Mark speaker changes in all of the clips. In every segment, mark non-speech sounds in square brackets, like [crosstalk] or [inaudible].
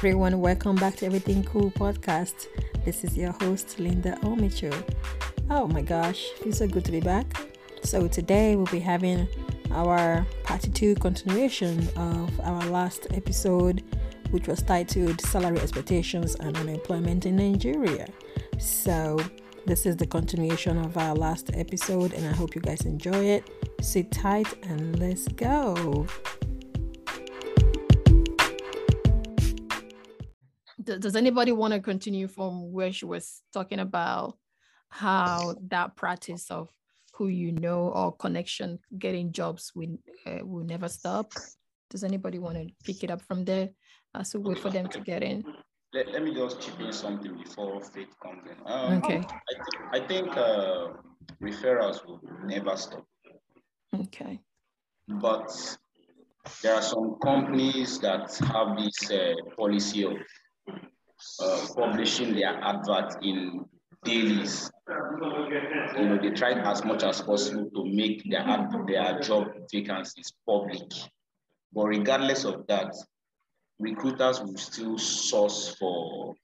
Speaker 1: everyone, welcome back to Everything Cool podcast. This is your host, Linda Omicho. Oh my gosh, feels so good to be back. So, today we'll be having our part two continuation of our last episode, which was titled Salary Expectations and Unemployment in Nigeria. So, this is the continuation of our last episode, and I hope you guys enjoy it. Sit tight and let's go. Does anybody want to continue from where she was talking about how that practice of who you know or connection getting jobs will, uh, will never stop? Does anybody want to pick it up from there? As we wait for them to get in.
Speaker 2: Let, let me just chip in something before faith comes in. Um,
Speaker 1: okay.
Speaker 2: I, th- I think uh, referrals will never stop.
Speaker 1: Okay.
Speaker 2: But there are some companies that have this uh, policy of uh, publishing their advert in dailies. You know, they try as much as possible to make their their job vacancies public. But regardless of that, recruiters will still source for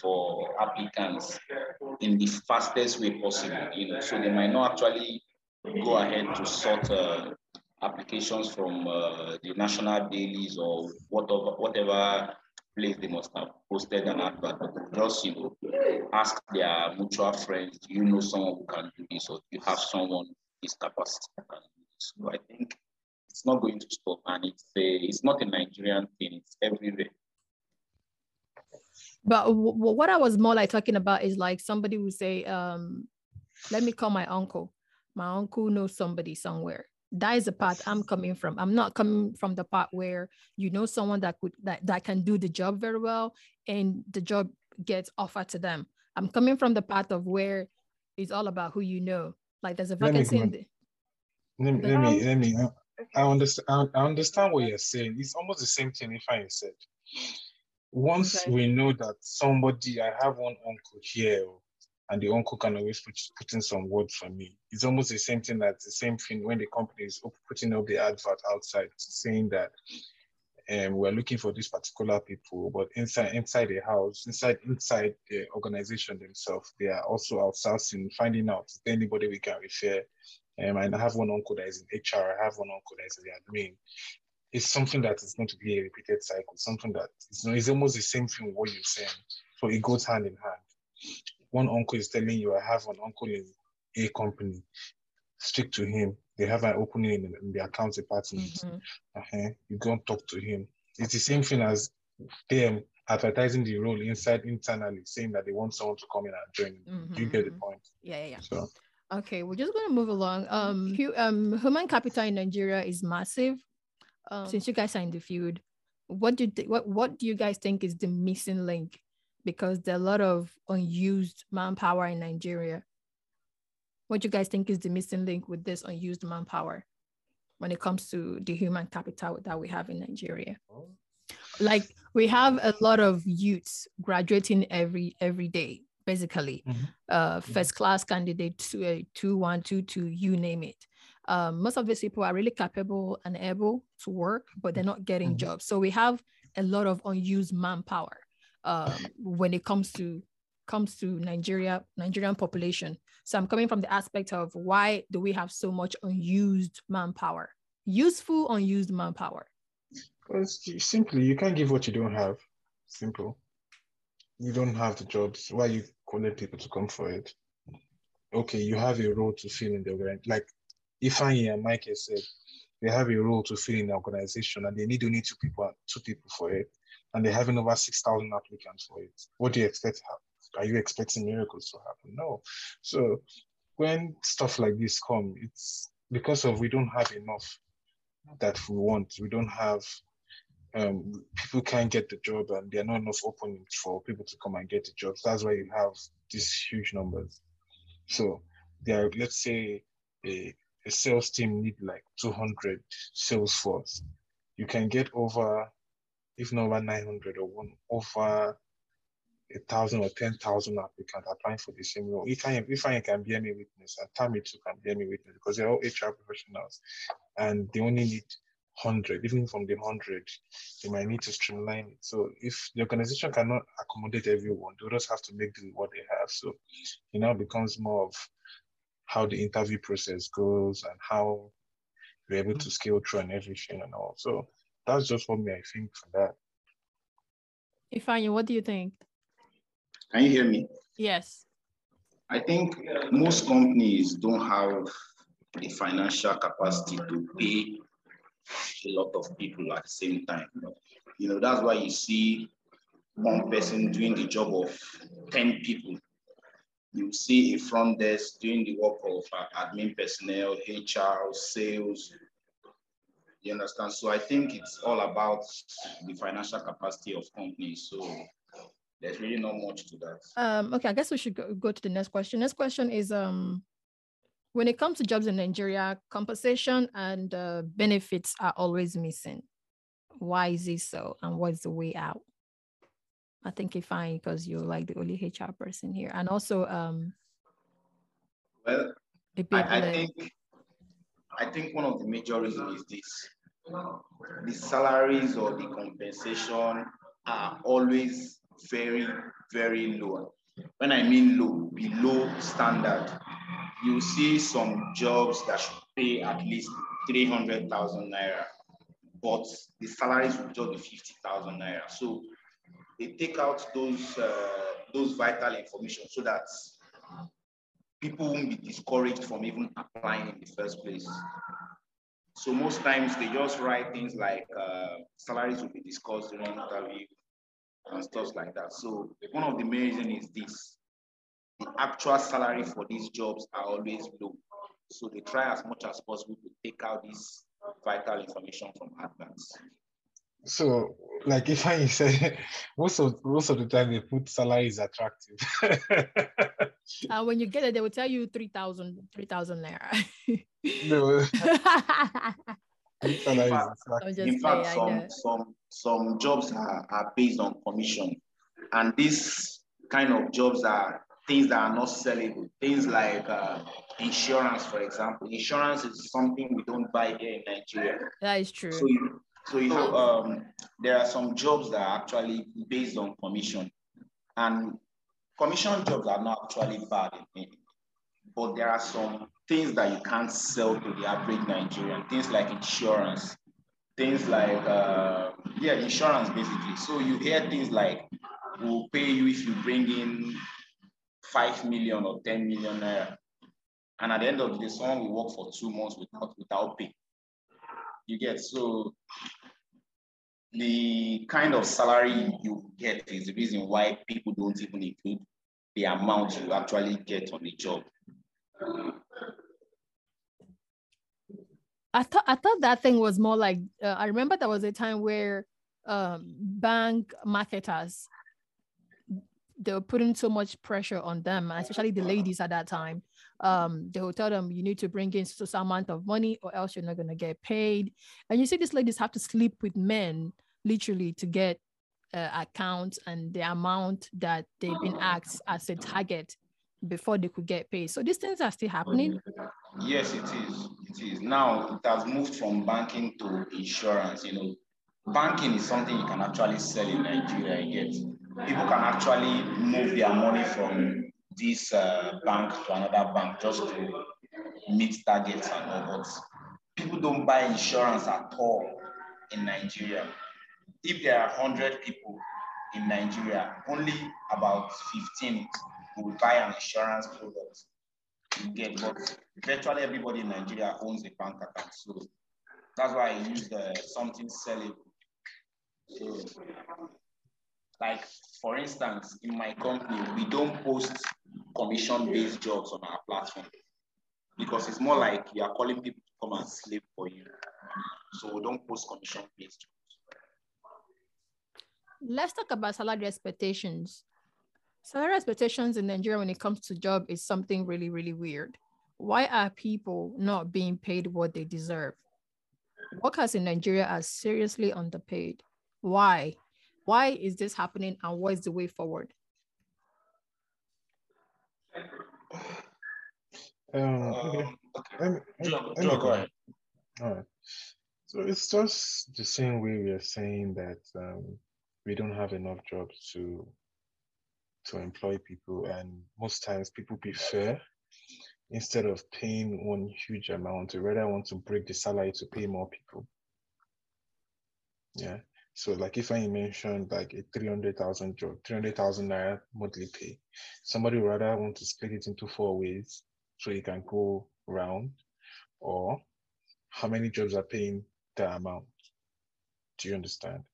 Speaker 2: for applicants in the fastest way possible. You know, so they might not actually go ahead to sort uh, applications from uh, the national dailies or whatever whatever place they must have posted an advert, but just you know, ask their mutual friends, do you know someone who can do this, or do you have someone this capacity So I think it's not going to stop, and it's a, it's not a Nigerian thing; it's everywhere.
Speaker 1: But what I was more like talking about is like somebody would say, um, "Let me call my uncle. My uncle knows somebody somewhere." That is the part I'm coming from. I'm not coming from the part where you know someone that could that, that can do the job very well and the job gets offered to them. I'm coming from the part of where it's all about who you know. Like there's a vacancy in the,
Speaker 3: let me, let me, let me, uh, I understand, I understand what you're saying. It's almost the same thing if I said. Once okay. we know that somebody, I have one uncle here and the uncle can always put, put in some words for me. It's almost the same thing that's the same thing when the company is putting up the advert outside saying that um, we're looking for these particular people, but inside inside the house, inside inside the organization themselves, they are also outsourcing, finding out anybody we can refer. Um, and I have one uncle that is in HR, I have one uncle that is in the admin. It's something that is going to be a repeated cycle, something that is it's almost the same thing what you're saying. So it goes hand in hand one uncle is telling you, I have an uncle in a company, speak to him. They have an opening in, in the accounts department. Mm-hmm. Uh-huh. You go and talk to him. It's the same thing as them advertising the role inside internally, saying that they want someone to come in and join. Mm-hmm. You get the point.
Speaker 1: Yeah, yeah, yeah. So okay, we're just gonna move along. Um, um human capital in Nigeria is massive. Um, since you guys are in the field, what do you th- what what do you guys think is the missing link because there are a lot of unused manpower in Nigeria. What do you guys think is the missing link with this unused manpower when it comes to the human capital that we have in Nigeria? Like we have a lot of youths graduating every every day, basically. Mm-hmm. Uh, first class candidate, two, uh, two, one, two, two, you name it. Um, most of these people are really capable and able to work, but they're not getting mm-hmm. jobs. So we have a lot of unused manpower um, when it comes to comes to Nigeria, Nigerian population. So I'm coming from the aspect of why do we have so much unused manpower, useful unused manpower?
Speaker 3: Because simply you can't give what you don't have. Simple. You don't have the jobs. Why you calling people to come for it? Okay, you have a role to fill in the organization. Like Ifeanyi and Mike said, they have a role to fill in the organization and they need only two people, two people for it and they're having over 6,000 applicants for it. What do you expect to happen? Are you expecting miracles to happen? No. So when stuff like this come, it's because of we don't have enough that we want. We don't have um, people can't get the job and there are not enough openings for people to come and get the jobs. That's why you have these huge numbers. So there are, let's say a, a sales team need like 200 sales force. You can get over if not over 900 or one over a thousand or 10,000 applicants applying for the same role. If I, if I can be any witness, and Tammy too can be any witness because they're all HR professionals and they only need 100, even from the 100, they might need to streamline it. So if the organization cannot accommodate everyone, they just have to make do with what they have. So it now becomes more of how the interview process goes and how you're able to scale through and everything and all. So that's just what me I think for that.
Speaker 1: Ifeanyi, what do you think?
Speaker 2: Can you hear me?
Speaker 1: Yes.
Speaker 2: I think most companies don't have the financial capacity to pay a lot of people at the same time. You know, that's why you see one person doing the job of 10 people. You see a front desk doing the work of admin personnel, HR, sales. You understand? So I think it's all about the financial capacity of companies. So there's really not much to that.
Speaker 1: Um, okay, I guess we should go, go to the next question. Next question is um, when it comes to jobs in Nigeria, compensation and uh, benefits are always missing. Why is this so? And what's the way out? I think it's fine because you're like the only HR person here. And also, um,
Speaker 2: well, I, I think I think one of the major reasons is this: the salaries or the compensation are always very, very low. When I mean low, below standard you see some jobs that should pay at least 300,000 naira, but the salaries will just be 50,000 naira. So they take out those, uh, those vital information so that people won't be discouraged from even applying in the first place. So most times they just write things like uh, salaries will be discussed during interview and stuff like that. So one of the main reasons is this the actual salary for these jobs are always low. So they try as much as possible to take out this vital information from advance.
Speaker 3: So, like if I say, [laughs] most of most of the time they put salary is attractive. [laughs]
Speaker 1: uh, when you get it, they will tell you 3,000 3,000 naira. [laughs] no.
Speaker 2: in fact, in fact some, some, some jobs are, are based on commission. And these kind of jobs are things that are not sellable. Things like uh, insurance, for example. Insurance is something we don't buy here in Nigeria.
Speaker 1: That is true.
Speaker 2: So you, so you have, um, there are some jobs that are actually based on commission. And commission jobs are not actually bad, but there are some things that you can't sell to the average Nigerian. Things like insurance, things like, uh, yeah, insurance basically. So you hear things like, we'll pay you if you bring in 5 million or 10 million naira. And at the end of the day, someone will work for two months without, without pay. You get so the kind of salary you get is the reason why people don't even include the amount you actually get on the job.
Speaker 1: I thought I thought that thing was more like uh, I remember there was a time where um, bank marketers they were putting so much pressure on them, especially the ladies at that time. Um, they will tell them you need to bring in some amount of money or else you're not gonna get paid. And you see these ladies have to sleep with men literally to get uh, accounts and the amount that they've been asked as a target before they could get paid. So these things are still happening.
Speaker 2: Yes, it is. It is. Now it has moved from banking to insurance. You know, banking is something you can actually sell in Nigeria and get people can actually move their money from this uh, bank to another bank just to meet targets and all. But people don't buy insurance at all in Nigeria. If there are 100 people in Nigeria, only about 15 will buy an insurance product. Get, but virtually everybody in Nigeria owns a bank account. So that's why I use something sellable. So like, for instance, in my company, we don't post commission-based jobs on our platform because it's more like you are calling people to come and sleep for you. So don't post commission-based jobs.
Speaker 1: Let's talk about salary expectations. Salary expectations in Nigeria when it comes to job is something really, really weird. Why are people not being paid what they deserve? Workers in Nigeria are seriously underpaid. Why? Why is this happening and what is the way forward?
Speaker 3: Um, okay. Let me, let me, let me. All right. So it's just the same way we are saying that um, we don't have enough jobs to to employ people, and most times people prefer instead of paying one huge amount, they rather want to break the salary to pay more people. Yeah. So like if I mentioned like a 300,000 job, 300,000 naira monthly pay, somebody rather want to split it into four ways so you can go round or how many jobs are paying the amount. Do you understand?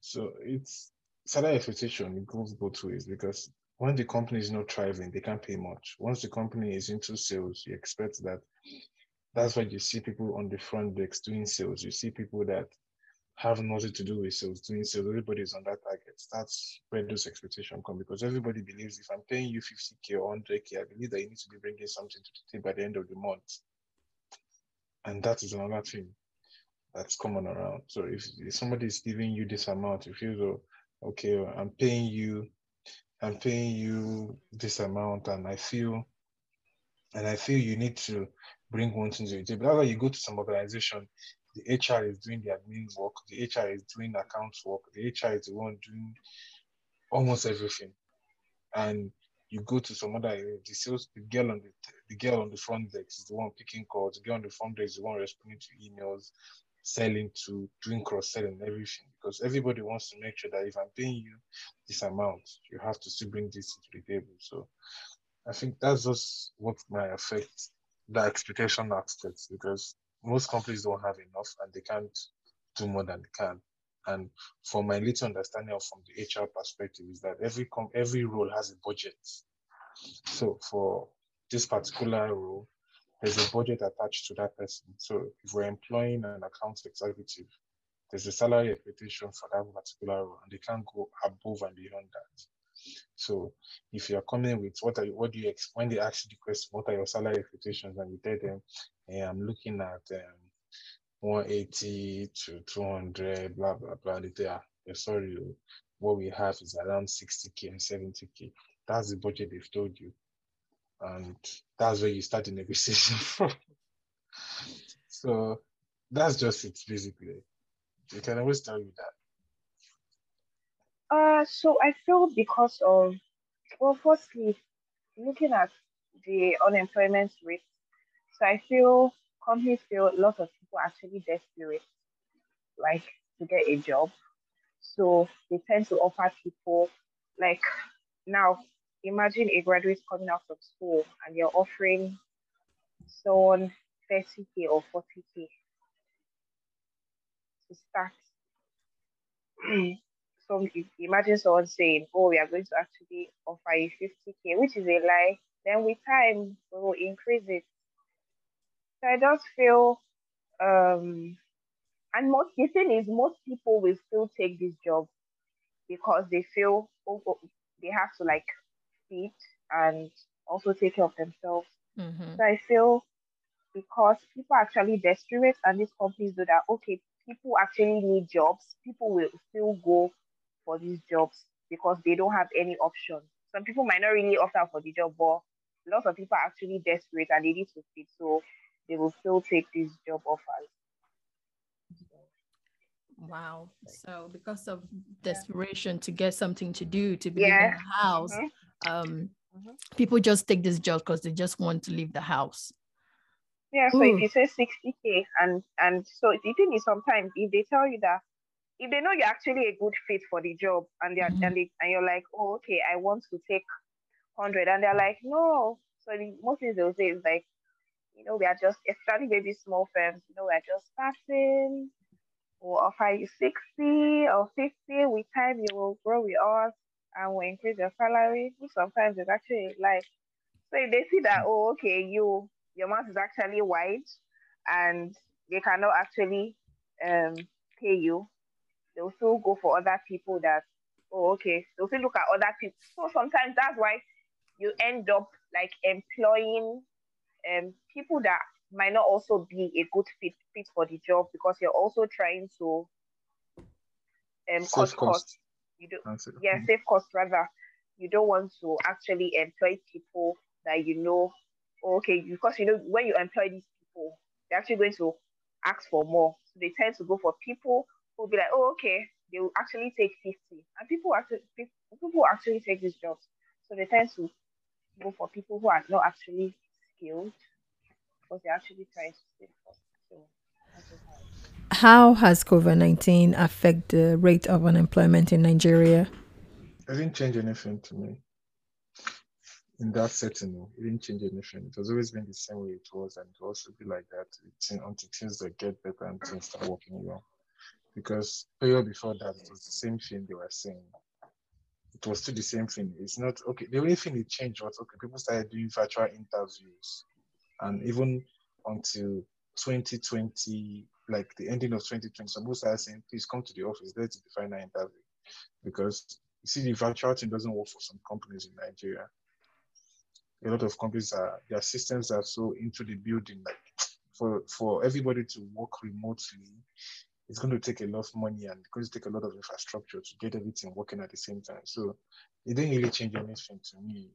Speaker 3: So it's salary expectation, it goes both ways because when the company is not thriving, they can't pay much. Once the company is into sales, you expect that that's why you see people on the front decks doing sales. You see people that have nothing to do with sales, doing sales. Everybody is on that target. That's where those expectations come because everybody believes if I'm paying you 50K or 100K, I believe that you need to be bringing something to the table by the end of the month. And that is another thing that's common around. So if, if somebody is giving you this amount, if you feel, oh, okay, I'm paying you, I'm paying you this amount, and I feel, and I feel you need to bring one thing to the table. That's you go to some organization, the HR is doing the admin work, the HR is doing accounts work, the HR is the one doing almost everything. And you go to some other eh, the sales the girl on the the girl on the front desk is the one picking calls, the girl on the front desk is the one responding to emails, selling to doing cross-selling everything because everybody wants to make sure that if I'm paying you this amount, you have to still bring this to the table. So I think that's just what might affect the expectation aspects because most companies don't have enough and they can't do more than they can. And from my little understanding of from the HR perspective is that every com- every role has a budget. So for this particular role, there's a budget attached to that person. So if we're employing an account executive, there's a salary expectation for that particular role, and they can't go above and beyond that. So if you're coming with what are you, what do you when they ask you the question, what are your salary expectations, and you tell them, hey, I'm looking at um, 180 to 200, blah blah blah. They say, ah, sorry, oh, what we have is around 60k and 70k. That's the budget they've told you and that's where you start the [laughs] negotiation from. so that's just it, basically. You can always tell you that.
Speaker 4: Uh, so I feel because of, well, firstly, looking at the unemployment rate, so I feel companies feel a lot of people actually desperate, like to get a job. So they tend to offer people, like now imagine a graduate coming out of school and you're offering someone 30k or 40k to start. [clears throat] so imagine someone saying, Oh, we are going to actually offer you 50k, which is a lie. Then with time, we will increase it. So I just feel, um, and most the thing is, most people will still take this job because they feel oh, oh they have to like feed and also take care of themselves. Mm-hmm. So I feel because people are actually desperate and these companies do that, okay, people actually need jobs, people will still go for these jobs because they don't have any option. Some people might not really opt out for the job, but lots of people are actually desperate and they need to feed, so they will still take these job offers.
Speaker 1: Wow. So because of desperation to get something to do, to be yeah. in the house, mm-hmm um, mm-hmm. people just take this job because they just want to leave the house.
Speaker 4: Yeah, so Ooh. if you say 60k and and so the thing is sometimes if they tell you that if they know you're actually a good fit for the job and they're mm-hmm. and, they, and you're like, oh okay, I want to take hundred and they're like, no. So the most things they'll say is like, you know, we are just especially maybe small firms, you know, we're just starting, we'll offer you 60 or 50, with time you will grow with us and will increase your salary, which sometimes is actually like so if they see that oh okay you your mouth is actually wide and they cannot actually um pay you, they'll still go for other people that oh okay they'll still look at other people. So sometimes that's why you end up like employing um people that might not also be a good fit fit for the job because you're also trying to um cut costs you don't yeah mm-hmm. save cost rather you don't want to actually employ people that you know okay because you know when you employ these people they're actually going to ask for more. So they tend to go for people will be like, oh, okay, they will actually take 50. And people actually people actually take these jobs. So they tend to go for people who are not actually skilled, because they're actually trying to save So
Speaker 1: how has COVID 19 affected the rate of unemployment in Nigeria?
Speaker 3: It didn't change anything to me. In that setting, it didn't change anything. It has always been the same way it was, and it will also be like that until things get better and things start working well. Because period before that, it was the same thing they were saying. It was still the same thing. It's not okay. The only thing that changed was okay. People started doing virtual interviews, and even until 2020, like the ending of 2020, some people started saying, please come to the office, let's do the final interview. Because you see, the virtual thing doesn't work for some companies in Nigeria. A lot of companies are, their systems are so into the building, like for, for everybody to work remotely, it's going to take a lot of money and it's going to take a lot of infrastructure to get everything working at the same time. So it didn't really change anything to me.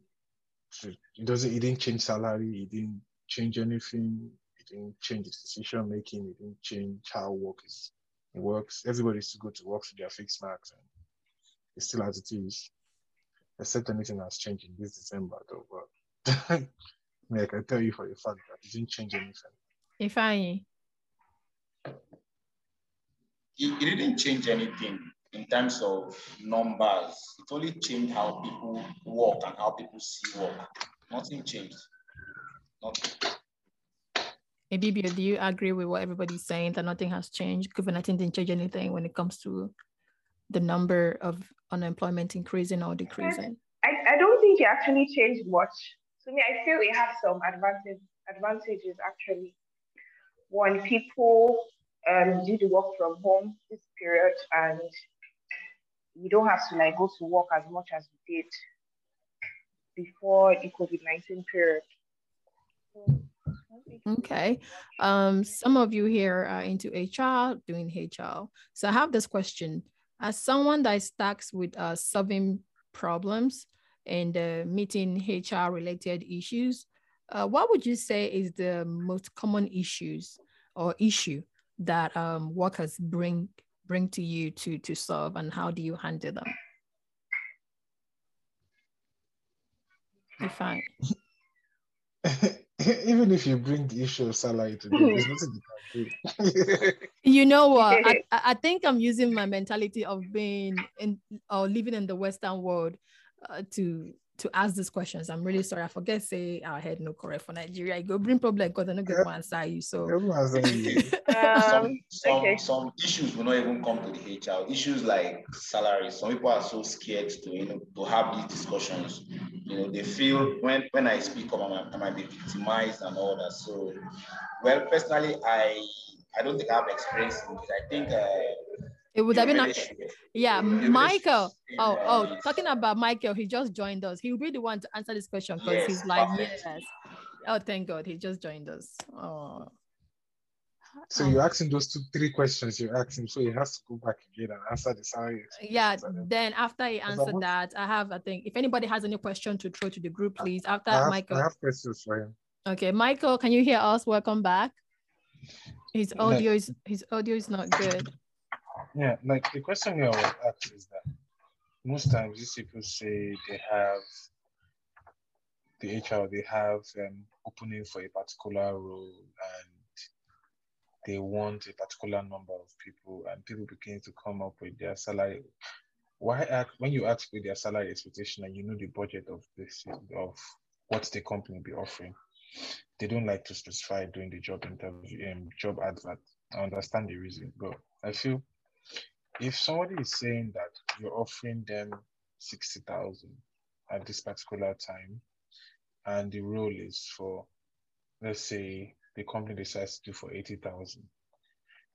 Speaker 3: It doesn't, it didn't change salary, it didn't change anything it didn't change its decision making. It didn't change how work is it works. Everybody still go to work for their fixed marks, and it's still as it is. Except anything has changed in this December, though. But [laughs] I, mean, I can tell you for a fact that it didn't change anything.
Speaker 1: If I,
Speaker 2: it didn't change anything in terms of numbers. It only changed how people work and how people see work. Nothing changed. Nothing.
Speaker 1: Ibibio, do you agree with what everybody's saying that nothing has changed? COVID-19 didn't change anything when it comes to the number of unemployment increasing or decreasing?
Speaker 4: I, I don't think it actually changed much. To me, I feel it has some advantage, advantages actually. When people um, do the work from home this period and you don't have to like go to work as much as you did before the COVID-19 period.
Speaker 1: Okay. Um, some of you here are into HR, doing HR. So I have this question. As someone that is tasked with uh, solving problems and uh, meeting HR related issues, uh, what would you say is the most common issues or issue that um, workers bring bring to you to to solve, and how do you handle them? If I [laughs]
Speaker 3: even if you bring the issue of salary to them, there's nothing you can
Speaker 1: do. [laughs] you know what? [laughs] I, I think I'm using my mentality of being in or living in the Western world uh, to to ask these questions. I'm really sorry. I forget say our head no correct for Nigeria. I go bring problem because I don't get to answer you. So [laughs]
Speaker 2: um, some, some, okay. some issues will not even come to the HR. Issues like salary. Some people are so scared to you know to have these discussions. You know, they feel when when I speak up, I might, I might be victimized and all that. So, well, personally, I I don't think I have experience in this. I think uh,
Speaker 1: it would have been, a, yeah, Michael. Oh, oh, talking about Michael, he just joined us. He'll be the one to answer this question because yes, he's like, perfect. yes. Oh, thank God, he just joined us. Oh.
Speaker 3: So you're asking those two, three questions you're asking, so he has to go back again and answer the salary.
Speaker 1: Yeah. Then after he answered that, I have, I think, if anybody has any question to throw to the group, please. After I
Speaker 3: have,
Speaker 1: Michael,
Speaker 3: I have questions for him.
Speaker 1: Okay, Michael, can you hear us? Welcome back. His audio is his audio is not good.
Speaker 3: Yeah, like the question I was asked is that most times these people say they have the HR, they have um, opening for a particular role and they want a particular number of people and people begin to come up with their salary. Why when you ask for their salary expectation and you know the budget of this of what the company will be offering, they don't like to specify during the job interview um, job advert. I understand the reason, but I feel if somebody is saying that you're offering them 60,000 at this particular time, and the role is for, let's say, the company decides to do for 80,000,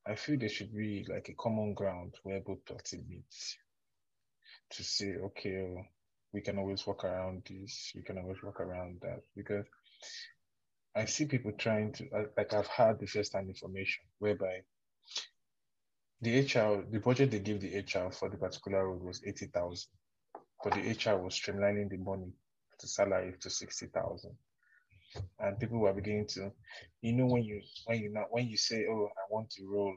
Speaker 3: I feel there should be like a common ground where both parties meet to say, okay, we can always work around this, we can always work around that. Because I see people trying to, like, I've had the first information whereby the HR, the budget they gave the HR for the particular role was 80,000, but the HR was streamlining the money to salary to 60,000. and people were beginning to, you know, when you when you not when you say, oh, I want to roll,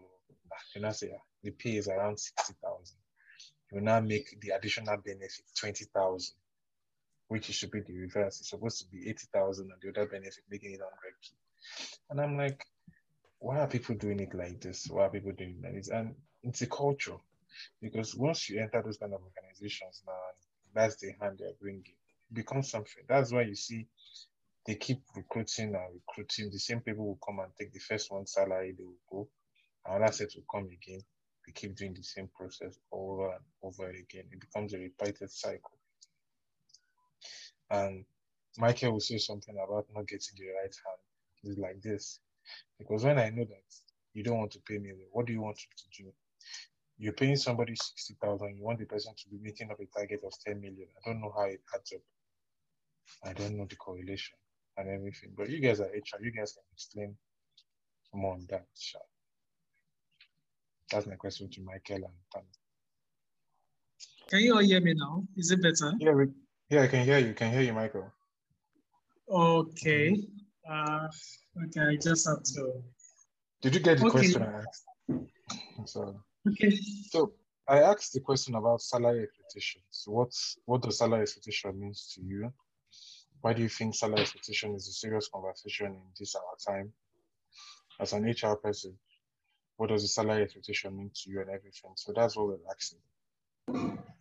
Speaker 3: you know, say ah, the pay is around sixty thousand, you now make the additional benefit twenty thousand, which should be the reverse. It's supposed to be eighty thousand, and the other benefit making it hundred k. And I'm like, why are people doing it like this? Why are people doing it like this? And it's a culture, because once you enter those kind of organizations now, that's the hand they're bringing. It becomes something. That's why you see they keep recruiting and recruiting. The same people will come and take the first one salary, they will go. Another set will come again. They keep doing the same process over and over again. It becomes a repeated cycle. And Michael will say something about not getting the right hand. It's like this. Because when I know that you don't want to pay me, what do you want to do? You're paying somebody 60,000, you want the person to be meeting up a target of 10 million. I don't know how it adds up. I don't know the correlation and everything. But you guys are HR, you guys can explain more on that. That's my question to Michael and Tom.
Speaker 5: Can you all hear me now? Is it better?
Speaker 3: Yeah, we, yeah, I can hear you. Can hear you, Michael.
Speaker 5: Okay. Uh, okay, I just have to.
Speaker 3: Did you get the okay. question I asked? Sorry. Okay. So I asked the question about salary expectations. What's what does salary expectation means to you? Why do you think salary expectation is a serious conversation in this our time? As an HR person, what does the salary expectation mean to you and everything? So that's what we're asking.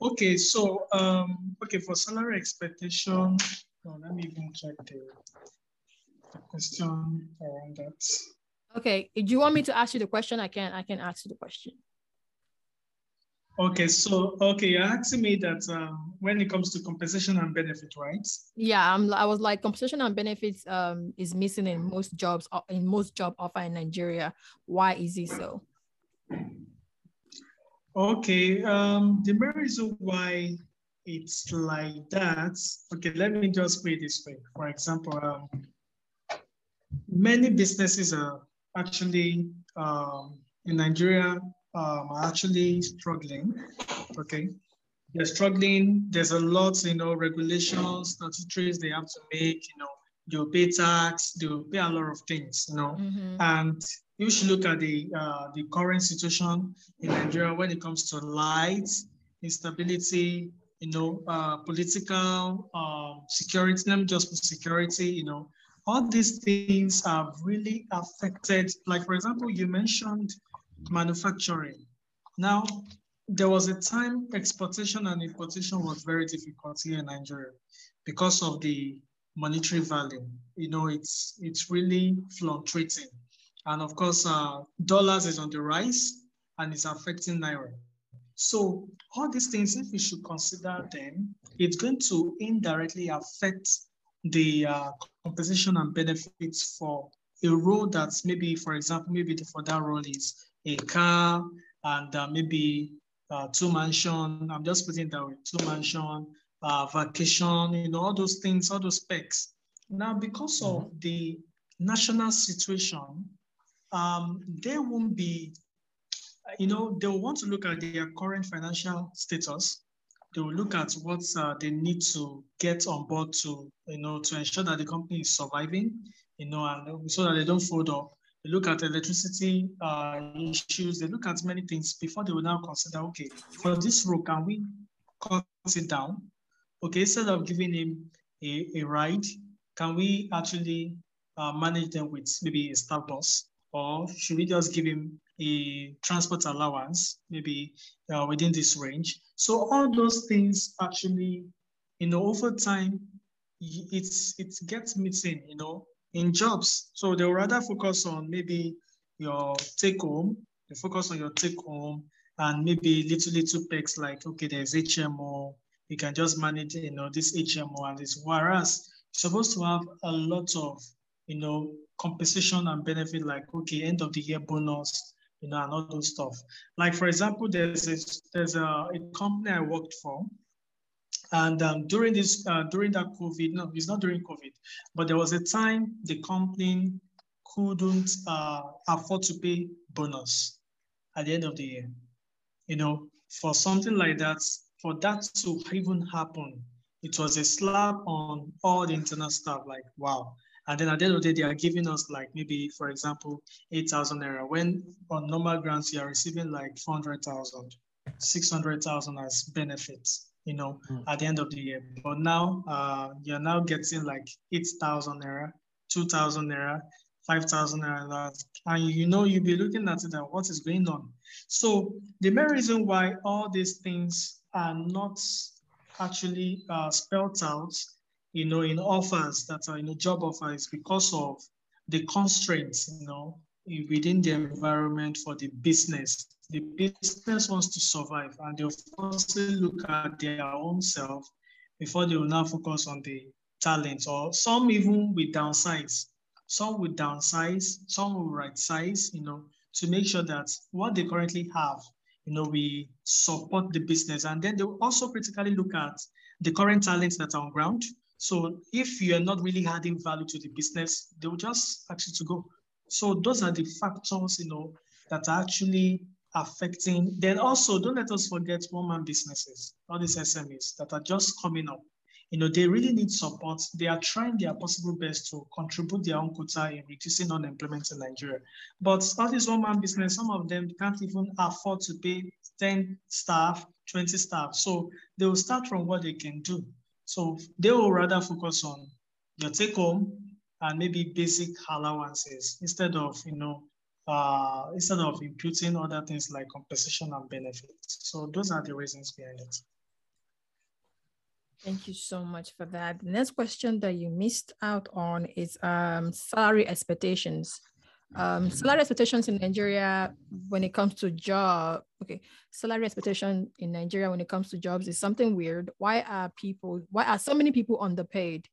Speaker 5: Okay, so um, okay for salary expectation. Oh, let me even check the question around that.
Speaker 1: Okay, do you want me to ask you the question? I can I can ask you the question.
Speaker 5: Okay, so okay, you're asking me that um, when it comes to compensation and benefit, right?
Speaker 1: Yeah, I'm, I was like, compensation and benefits um, is missing in most jobs in most job offer in Nigeria. Why is it so?
Speaker 5: Okay, um, the main reason why it's like that. Okay, let me just put it this way. For example, um, many businesses are actually um, in Nigeria um, are actually struggling. Okay, they're struggling. There's a lot, you know, regulations, statutories they have to make. You know, they'll pay tax, they'll pay a lot of things. You know, mm-hmm. and you should look at the uh, the current situation in Nigeria when it comes to light instability. You know, uh, political um, security. Me just security. You know, all these things have really affected. Like for example, you mentioned manufacturing. Now, there was a time exportation and importation was very difficult here in Nigeria because of the monetary value. You know, it's it's really fluctuating. And of course, uh, dollars is on the rise and it's affecting Naira. So all these things, if we should consider them, it's going to indirectly affect the uh, compensation and benefits for a role that's maybe, for example, maybe for that role is a car and uh, maybe uh, two mansion. I'm just putting that way, two mansion, uh, vacation, you know, all those things, all those specs. Now, because mm -hmm. of mm-hmm. the national situation, um, they won't be, you know, they will want to look at their current financial status. They will look at what uh, they need to get on board to, you know, to ensure that the company is surviving, you know, and so that they don't fold up they look at electricity uh, issues, they look at many things before they will now consider, okay, for this role, can we cut it down? Okay, instead of giving him a, a ride, can we actually uh, manage them with maybe a staff bus? Or should we just give him a transport allowance, maybe uh, within this range? So all those things actually, you know, over time, it's it gets missing, you know, in jobs. So they'll rather focus on maybe your take home, they focus on your take home and maybe little, little perks like, okay, there's HMO, you can just manage, you know, this HMO and this. Whereas you're supposed to have a lot of, you know, compensation and benefit like, okay, end of the year bonus, you know, and all those stuff. Like, for example, there's a, there's a, a company I worked for and um, during this, uh, during that COVID, no, it's not during COVID, but there was a time the company couldn't uh, afford to pay bonus at the end of the year. You know, for something like that, for that to even happen, it was a slap on all the internal staff. Like, wow. And then at the end of the day, they are giving us like maybe, for example, 8,000 naira. When on normal grants, you are receiving like 400,000, 600,000 as benefits, you know, mm. at the end of the year. But now uh, you're now getting like 8,000 naira, 2,000 naira, 5,000 naira. And you know, you'll be looking at it and what is going on. So the main reason why all these things are not actually uh, spelled out you know, in offers that are, you know, job offers because of the constraints, you know, within the environment for the business. The business wants to survive and they also look at their own self before they will now focus on the talent or some even with downsize. Some will downsize, some will right size, you know, to make sure that what they currently have, you know, we support the business. And then they will also critically look at the current talents that are on ground so if you're not really adding value to the business, they will just ask you to go. So those are the factors, you know, that are actually affecting. Then also, don't let us forget one-man businesses, all these SMEs that are just coming up. You know, they really need support. They are trying their possible best to contribute their own quota in reducing unemployment in Nigeria. But all these one-man business, some of them can't even afford to pay 10 staff, 20 staff. So they will start from what they can do. So they will rather focus on your take home and maybe basic allowances instead of, you know, uh, instead of imputing other things like compensation and benefits. So those are the reasons behind it.
Speaker 1: Thank you so much for that. The next question that you missed out on is um, salary expectations. Um, salary expectations in Nigeria when it comes to job, okay, salary expectation in Nigeria when it comes to jobs is something weird. Why are people, why are so many people underpaid,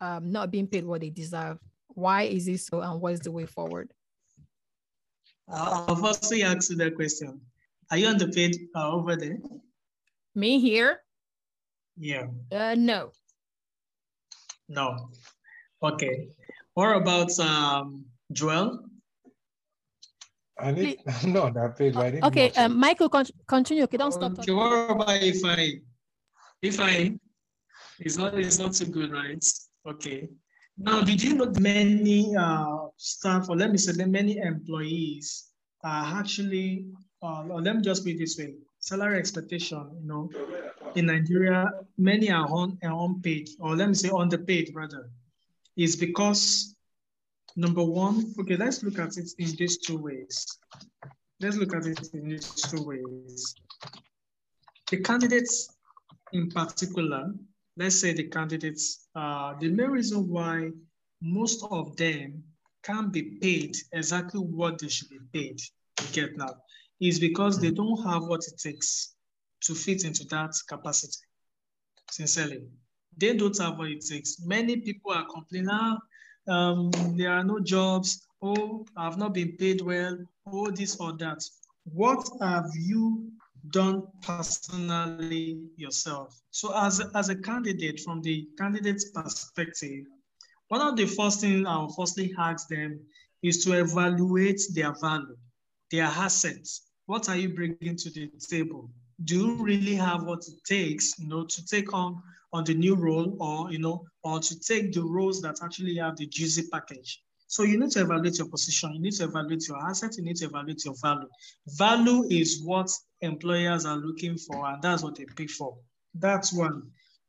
Speaker 1: um, not being paid what they deserve? Why is this so and what is the way forward?
Speaker 5: I'll firstly ask you that question. Are you underpaid uh, over there?
Speaker 1: Me here?
Speaker 5: Yeah.
Speaker 1: Uh, no.
Speaker 5: No. Okay. What about um, Joel?
Speaker 3: I need [laughs] no that page. I need
Speaker 1: okay, um, Michael, con continue. Okay, don't stop.
Speaker 5: Okay, what about if I if I it's not it's not so good, right? Okay. Now, did you know many uh, staff, or let me say, many employees are actually, uh, or let me just put it this way: salary expectation. You know, in Nigeria, many are on are unpaid, or let me say underpaid rather, is because Number one, okay, let's look at it in these two ways. Let's look at it in these two ways. The candidates in particular, let's say the candidates, uh, the main reason why most of them can't be paid exactly what they should be paid, to get now, is because they don't have what it takes to fit into that capacity. Sincerely, they don't have what it takes. Many people are complaining, ah, um, there are no jobs, oh, I've not been paid well, oh, this or that. What have you done personally yourself? So as, as a candidate, from the candidate's perspective, one of the first things I will firstly ask them is to evaluate their value, their assets. What are you bringing to the table? Do you really have what it takes, you know, to take on on the new role or, you know, or to take the roles that actually have the juicy package. So you need to evaluate your position. You need to evaluate your assets. You need to evaluate your value. Value is what employers are looking for, and that's what they pay for. That's one.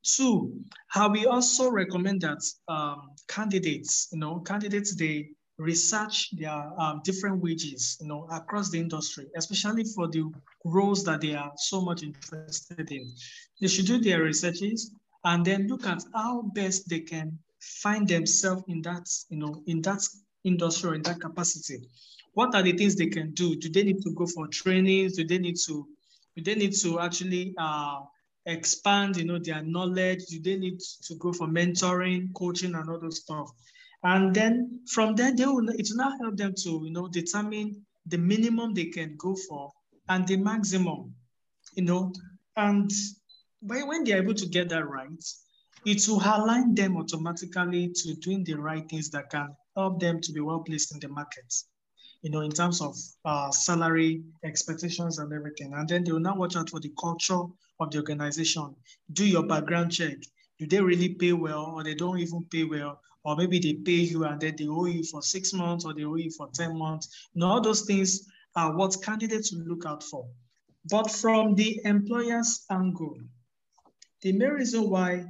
Speaker 5: Two, how we also recommend that um, candidates, you know, candidates, they research their um, different wages, you know, across the industry, especially for the roles that they are so much interested in. They should do their researches and then look at how best they can find themselves in that, you know, in that industry or in that capacity. What are the things they can do? Do they need to go for trainings? Do they need to, do they need to actually uh, expand, you know, their knowledge? Do they need to go for mentoring, coaching, and those stuff? And then from there, they will, it will now help them to, you know, determine the minimum they can go for and the maximum, you know, and when, when they're able to get that right, it will align them automatically to doing the right things that can help them to be well placed in the market, you know, in terms of uh, salary expectations and everything. And then they will now watch out for the culture of the organization. Do your background check. Do they really pay well or they don't even pay well? or maybe they pay you and then they owe you for six months or they owe you for 10 months. You know, all those things are what candidates will look out for. But from the employer's angle, the main reason why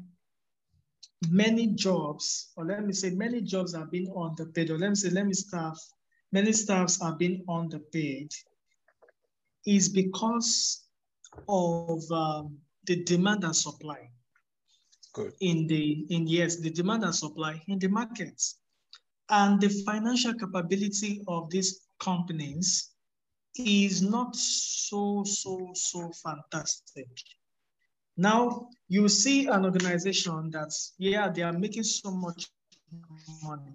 Speaker 5: many jobs, or let me say many jobs are being underpaid, or let me say, let me staff, many staffs are being underpaid is because of um, the demand and supply.
Speaker 3: Good.
Speaker 5: In the, in yes, the demand and supply in the markets. And the financial capability of these companies is not so, so, so fantastic. Now, you see an organization that's, yeah, they are making so much money.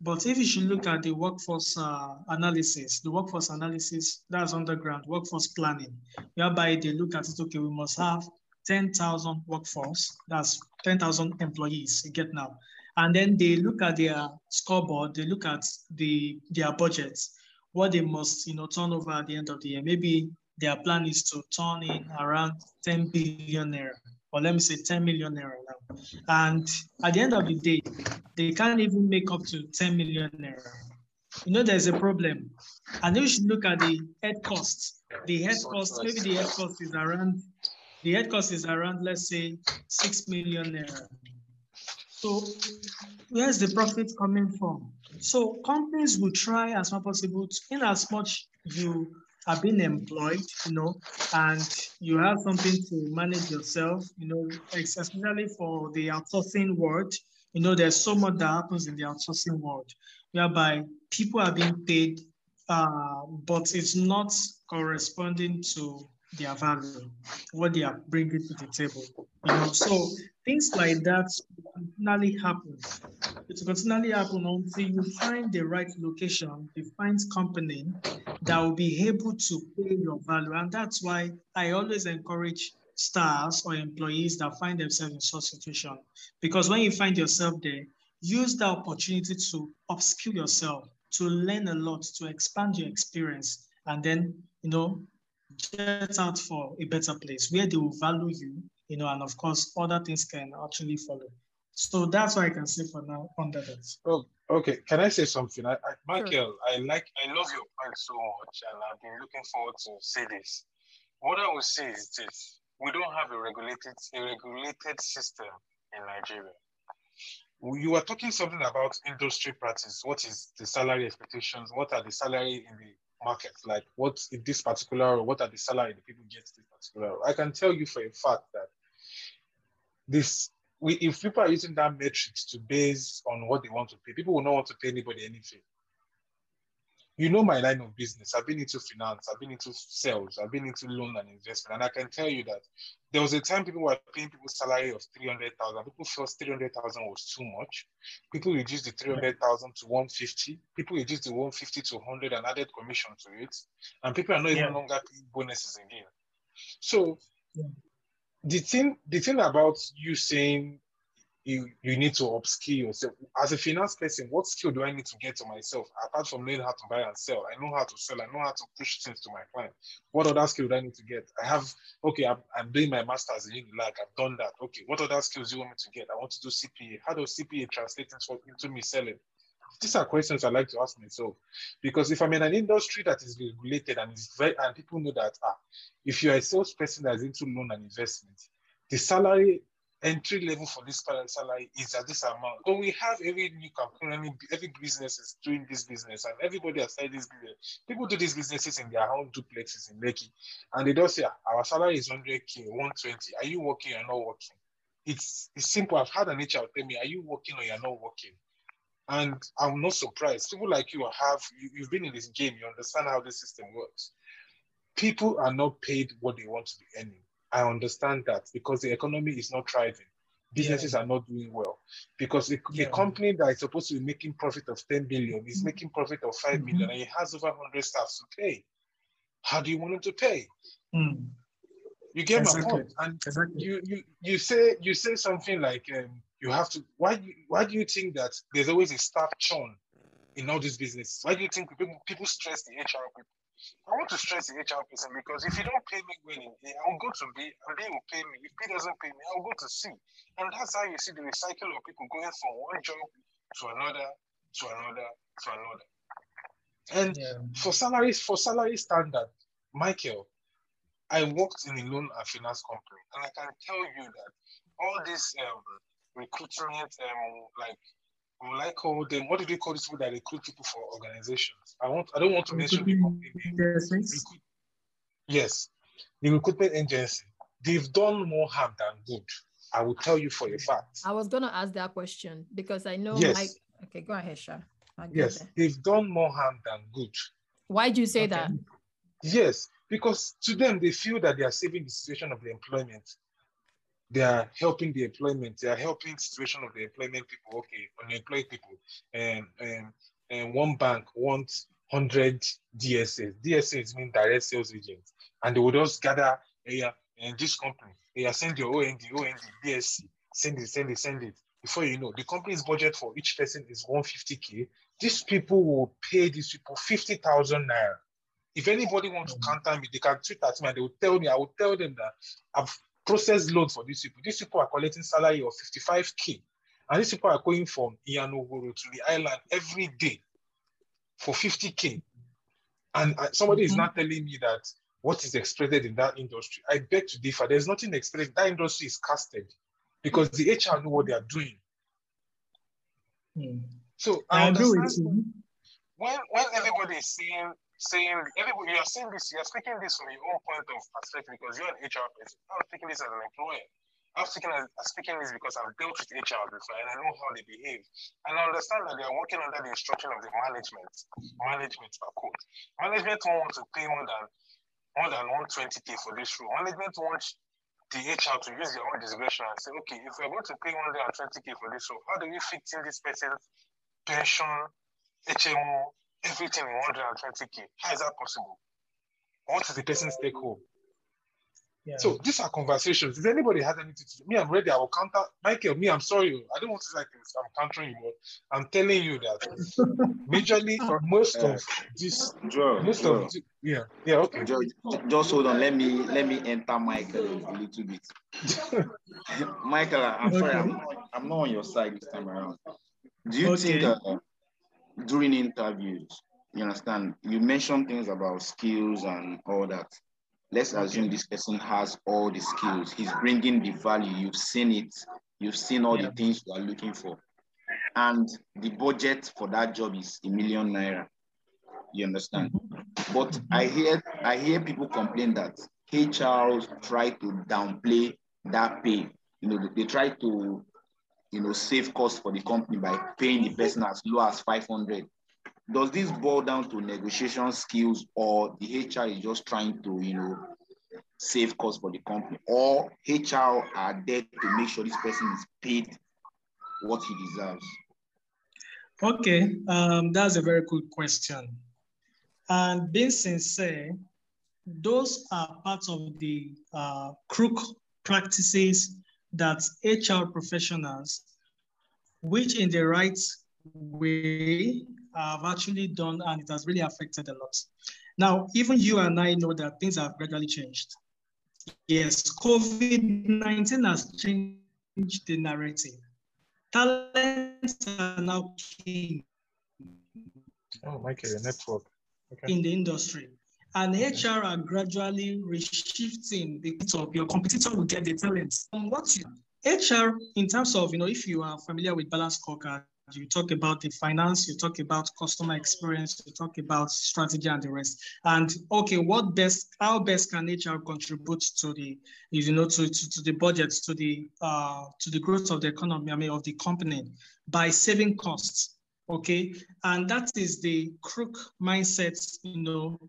Speaker 5: But if you should look at the workforce uh, analysis, the workforce analysis, that's underground, workforce planning, whereby they look at it, okay, we must have 10,000 workforce, that's 10,000 employees, you get now. And then they look at their scoreboard, they look at the their budgets, what they must, you know, turn over at the end of the year. Maybe their plan is to turn in around 10 billion naira, or let me say 10 million naira now. And at the end of the day, they can't even make up to 10 million naira. You know, there's a problem. And then you should look at the head cost. The head cost, maybe the head cost is around, the head cost is around, let's say, 6 million naira. So where's the profit coming from? So companies will try as much possible, to, in as much you are being employed, you know, and you have something to manage yourself, you know, especially for the outsourcing world. You know, there's so much that happens in the outsourcing world, whereby people are being paid, uh, but it's not corresponding to their value, what they are bringing to the table. You know, so things like that continually happen. It continually happen until you find the right location, you find company that will be able to pay your value. And that's why I always encourage stars or employees that find themselves in such situation. Because when you find yourself there, use the opportunity to upskill yourself, to learn a lot, to expand your experience, and then, you know, get out for a better place where they will value you, you know, and of course, other things can actually follow. So that's what I can say for now under that.
Speaker 3: Oh, okay. Can I say something? I, I Michael, sure. I like, I love your point so much, and I've been looking forward to say this. What I will say is this: we don't have a regulated, a regulated system in Nigeria. You were talking something about industry practice. What is the salary expectations? What are the salary in the market? Like, what in this particular, what are the salary the people get in this particular? I can tell you for a fact that this we, if people are using that metrics to base on what they want to pay, people will not want to pay anybody anything. You know my line of business. I've been into finance, I've been into sales, I've been into loan and investment. And I can tell you that there was a time people were paying people salary of 300,000. People felt 300,000 was too much. People reduced the 300,000 to 150. People reduced the 150 to 100 and added commission to it. And people are not yeah. even longer paying bonuses again. So the thing the thing about you saying you you need to upskill yourself as a finance person what skill do i need to get to myself apart from knowing how to buy and sell? I know how to sell i know how to push things to my client. What other skill do i need to get? I have okay i'm, I'm doing my master's in Unilag. i've done that. Okay what other skills do you want me to get? I want to do cpa how does cpa translate into me selling these are questions I like to ask myself because if I'm in an industry that is regulated and is very and people know that ah, if you are a salesperson that's into loan and investment, the salary entry level for this salary is at this amount. But we have every new company, every business is doing this business, and everybody has started this business. People do these businesses in their own duplexes in Lekki, and they don't say ah, our salary is 100k, 120. Are you working or not working? It's, it's simple. I've had an HR tell me, are you working or you're not working? And I'm not surprised. People like you have, you, have been in this game, you understand how the system works. People are not paid what they want to be earning. I understand that because the economy is not thriving. Businesses yeah. are not doing well because a, yeah. a, company that is supposed to be making profit of 10 billion is making profit of 5 mm-hmm. million and it has over 100 staff to pay. How do you want them to pay? Mm. You get exactly. my point. And exactly. you, you you say you say something like um, you have to why do you, why do you think that there's always a staff churn in all these businesses? Why do you think people, people stress the HR people? I want to stress the HR person because if you don't pay me well in A, I'll go to B and B will pay me. If B doesn't pay me, I'll go to C. And that's how you see the recycle of people going from one job to another, to another, to another. And yeah. for salaries, for salary standard, Michael, I worked in a loan and finance company, and I can tell you that all this um, recruitment, um, like like call them, what do they call these people that recruit people for organizations? I want, I don't want to mention the company Yes, the recruitment agency. They've done more harm than good. I will tell you for a fact.
Speaker 1: I was gonna ask that question because I know yes. Mike. Okay, go ahead, Sha.
Speaker 3: Yes, there. they've done more harm than good.
Speaker 1: Why do you say okay. that?
Speaker 3: Yes, because to them they feel that they are saving the situation of the employment. They are helping the employment. They are helping situation of the employment people. Okay, unemployed people, and and and one bank wants hundred DSAs. DSAs mean direct sales agents, and they will just gather. Eh, yeah, in this company, eh, they are send your OND, OND, BSc, send it, send it, send it. Before you know, the company's budget for each person is 150k. These people will pay these people 50,000 naira. If anybody wants to mm. counter me, they can tweet at me and they will tell me, I will tell them that I've processed loans for these people. These people are collecting salary of 55k. And these people are going from Iyanogoro to the island every day for 50k. And somebody mm-hmm. is not telling me that what is expected in that industry. I beg to differ. There's nothing expected. That industry is casted because the HR know what they are doing.
Speaker 5: Hmm.
Speaker 3: So
Speaker 5: I, I agree with you.
Speaker 3: When, when everybody is saying saying you are saying this, you are speaking this from your own point of perspective because you're an HR person. I'm speaking this as an employer. I'm speaking, as, I'm speaking this because I've dealt with HR before and I know how they behave. And I understand that they are working under the instruction of the management. Management, are code. Management won't want to pay more than more than 120k for this role. Management wants the HR to use their own discretion and say, okay, if we're going to pay 120k for this role, how do we fit in this person's pension, HMO, everything in 120k? How is that possible? What is the person's take home? Yeah. So these are conversations. If anybody has anything to do, me, I'm ready. I will counter. Michael, me, I'm sorry. I don't want to like this. I'm countering you, but I'm telling you that [laughs] majorly for most of this, Joe, most Joe. of yeah, yeah, okay.
Speaker 2: Joe, just hold on. Let me let me enter Michael a little bit. [laughs] Michael, I'm sorry. I'm I'm not on your side this time around. Do you okay. think uh, during interviews, you understand, you mentioned things about skills and all that let's assume this person has all the skills. He's bringing the value. You've seen it. You've seen all yeah. the things you are looking for. And the budget for that job is a million naira. You understand? Mm-hmm. But I hear I hear people complain that HR try to downplay that pay. You know, they try to, you know, save costs for the company by paying the person as low as 500 does this boil down to negotiation skills or the HR is just trying to, you know, save costs for the company or HR are there to make sure this person is paid what he deserves?
Speaker 5: Okay, um, that's a very good question. And being sincere, those are part of the uh, crook practices that HR professionals, which in the right way have actually done, and it has really affected a lot. Now, even you and I know that things have gradually changed. Yes, COVID-19 has changed the narrative. Talents are now king.
Speaker 3: Oh, Michael, your network.
Speaker 5: Okay. In the industry. And HR are gradually reshifting because of your competitor will get the talent. And what you HR, in terms of, you know, if you are familiar with balance scorecard, you talk about the finance, you talk about customer experience, you talk about strategy and the rest. And okay, what best, how best can HR contribute to the, you know, to, to, to the budget, to the uh, to the growth of the economy, I mean, of the company by saving costs. Okay, and that is the crook mindset, you know,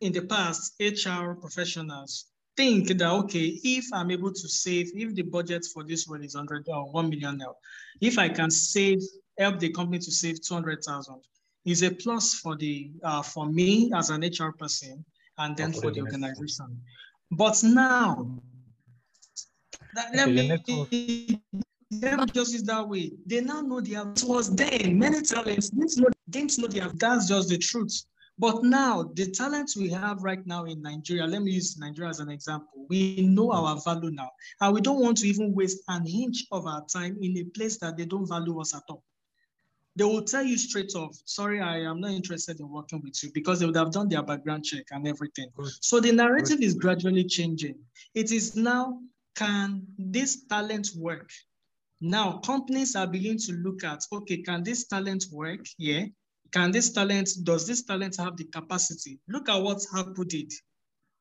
Speaker 5: in the past, HR professionals think that okay, if I'm able to save, if the budget for this one is 100 or 1 million now, if I can save help the company to save 200,000 is a plus for the uh, for me as an HR person and then for the organization. But now, that, let me just use that way. They now know they have it was then many talents didn't know, didn't know they have that's just the truth. But now, the talents we have right now in Nigeria, let me use Nigeria as an example. We know our value now, and we don't want to even waste an inch of our time in a place that they don't value us at all. They will tell you straight off, sorry, I am not interested in working with you because they would have done their background check and everything. So the narrative is gradually changing. It is now, can this talent work? Now, companies are beginning to look at, okay, can this talent work? Yeah. Can this talent, does this talent have the capacity? Look at what Apple did.